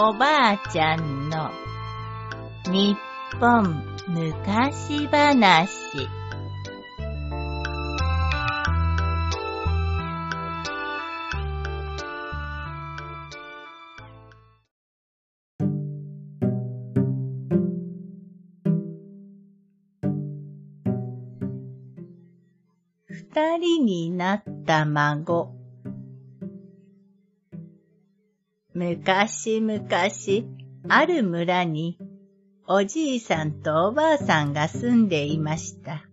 おばあちゃんの日本昔話。二人になった孫。昔々ある村におじいさんとおばあさんが住んでいました。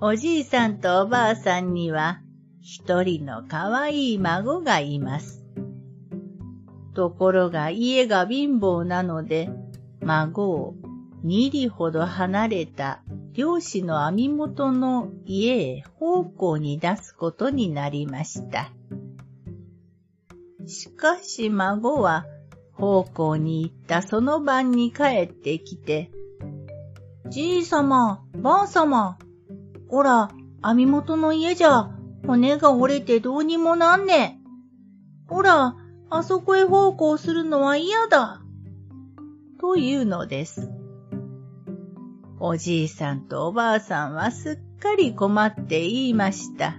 おじいさんとおばあさんには一人のかわいい孫がいます。ところが家が貧乏なので孫を二里ほど離れた漁師の網元の家へ奉公に出すことになりました。しかし孫は奉公に行ったその晩に帰ってきて、じいさま、ばあさま、おら、網元の家じゃ骨が折れてどうにもなんねえ。ほら、あそこへ奉公するのは嫌だ。というのです。おじいさんとおばあさんはすっかり困って言いました。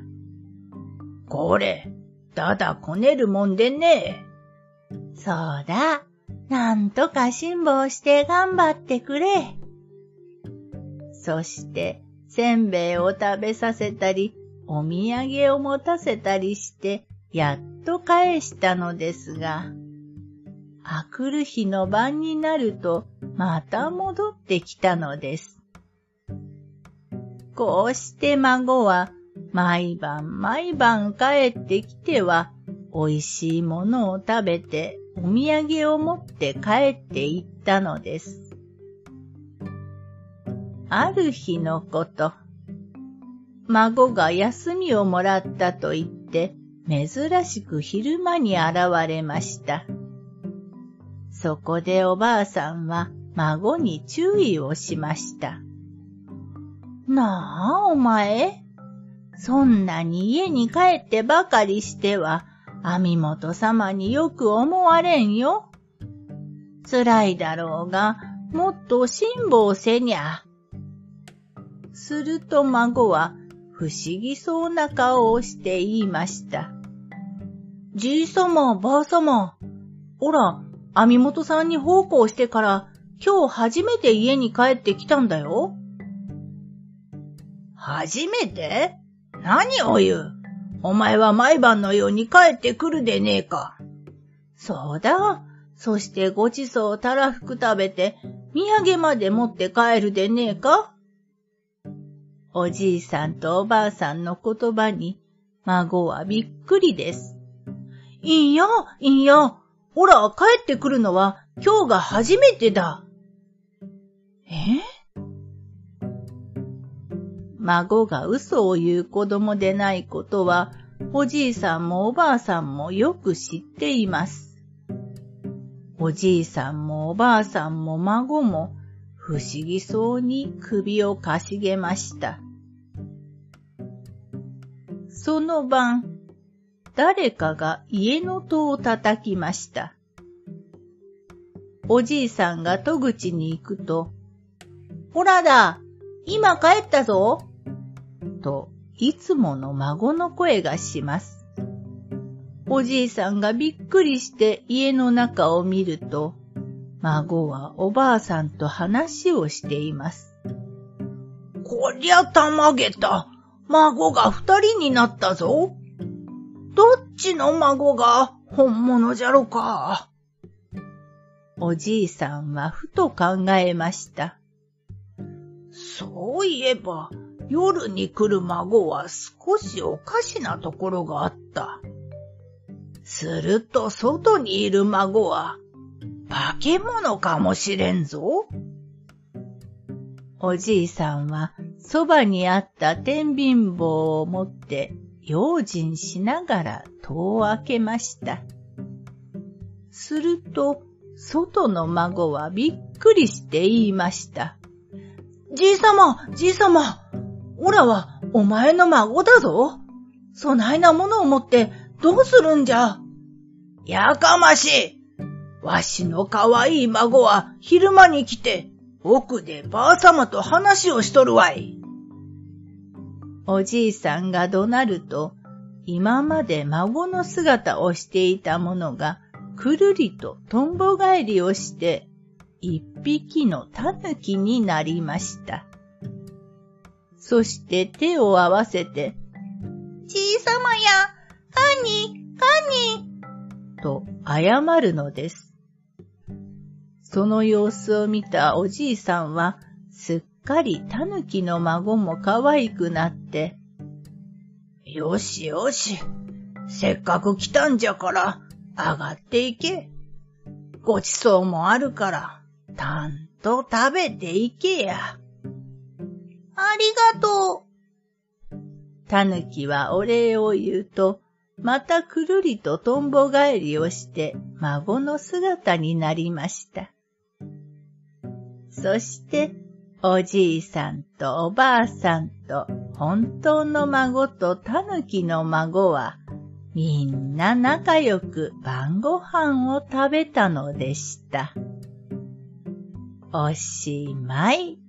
これ、だだこねるもんでね。そうだ。なんとか辛抱して頑張ってくれ。そして、せんべいを食べさせたり、お土産を持たせたりして、やっと返したのですが、あくる日の晩になると、また戻ってきたのです。こうして孫は毎晩毎晩帰ってきては、美味しいものを食べてお土産を持って帰って行ったのです。ある日のこと、孫が休みをもらったと言って、珍しく昼間に現れました。そこでおばあさんは孫に注意をしました。なあ、お前？そんなに家に帰ってばかりしては、網元様によく思われんよ。辛いだろうが、もっと辛抱せにゃ。すると孫は不思議そうな顔をして言いました。じいさま、ばあさま。おら、網元さんに奉公してから今日初めて家に帰ってきたんだよ。初めて？何を言う？お前は毎晩のように帰ってくるでねえか。そうだ。そしてごちそうたらふく食べて、土産まで持って帰るでねえか。おじいさんとおばあさんの言葉に、孫はびっくりです。いいや、いいや。ほら、帰ってくるのは今日が初めてだ。え？孫が嘘を言う子供でないことは、おじいさんもおばあさんもよく知っています。おじいさんもおばあさんも孫も不思議そうに首をかしげました。その晩、誰かが家の戸を叩きました。おじいさんが戸口に行くと、ほらだ今帰ったぞといつもの孫の声がします。おじいさんがびっくりして家の中を見ると、孫はおばあさんと話をしています。こりゃたまげた。孫が二人になったぞ。どっちの孫が本物じゃろか。おじいさんはふと考えました。そういえば、夜に来る孫は少しおかしなところがあった。すると外にいる孫は化け物かもしれんぞ。おじいさんはそばにあった天秤棒を持って用心しながら戸を開けました。すると外の孫はびっくりして言いました。じいさま、じいさま、おらはお前の孫だぞ。そないなものを持ってどうするんじゃ？やかましいわしのかわいい孫は昼間に来て、奥でばあ様と話をしとるわい。おじいさんが怒鳴ると、今まで孫の姿をしていたものが、くるりととんぼ返りをして、一匹のタヌキになりました。そして手を合わせて、じいさまや、兄、兄、と謝るのです。その様子を見たおじいさんは、すっかりタヌキの孫も可愛くなって、よしよし、せっかく来たんじゃから、上がっていけ。ごちそうもあるから、たんと食べていけや。ありがとう。たぬきはお礼を言うと、またくるりととんぼ返りをして孫の姿になりました。そして、おじいさんとおばあさんと本当の孫とたぬきの孫はみんな仲良く晩ご飯を食べたのでした。おしまい。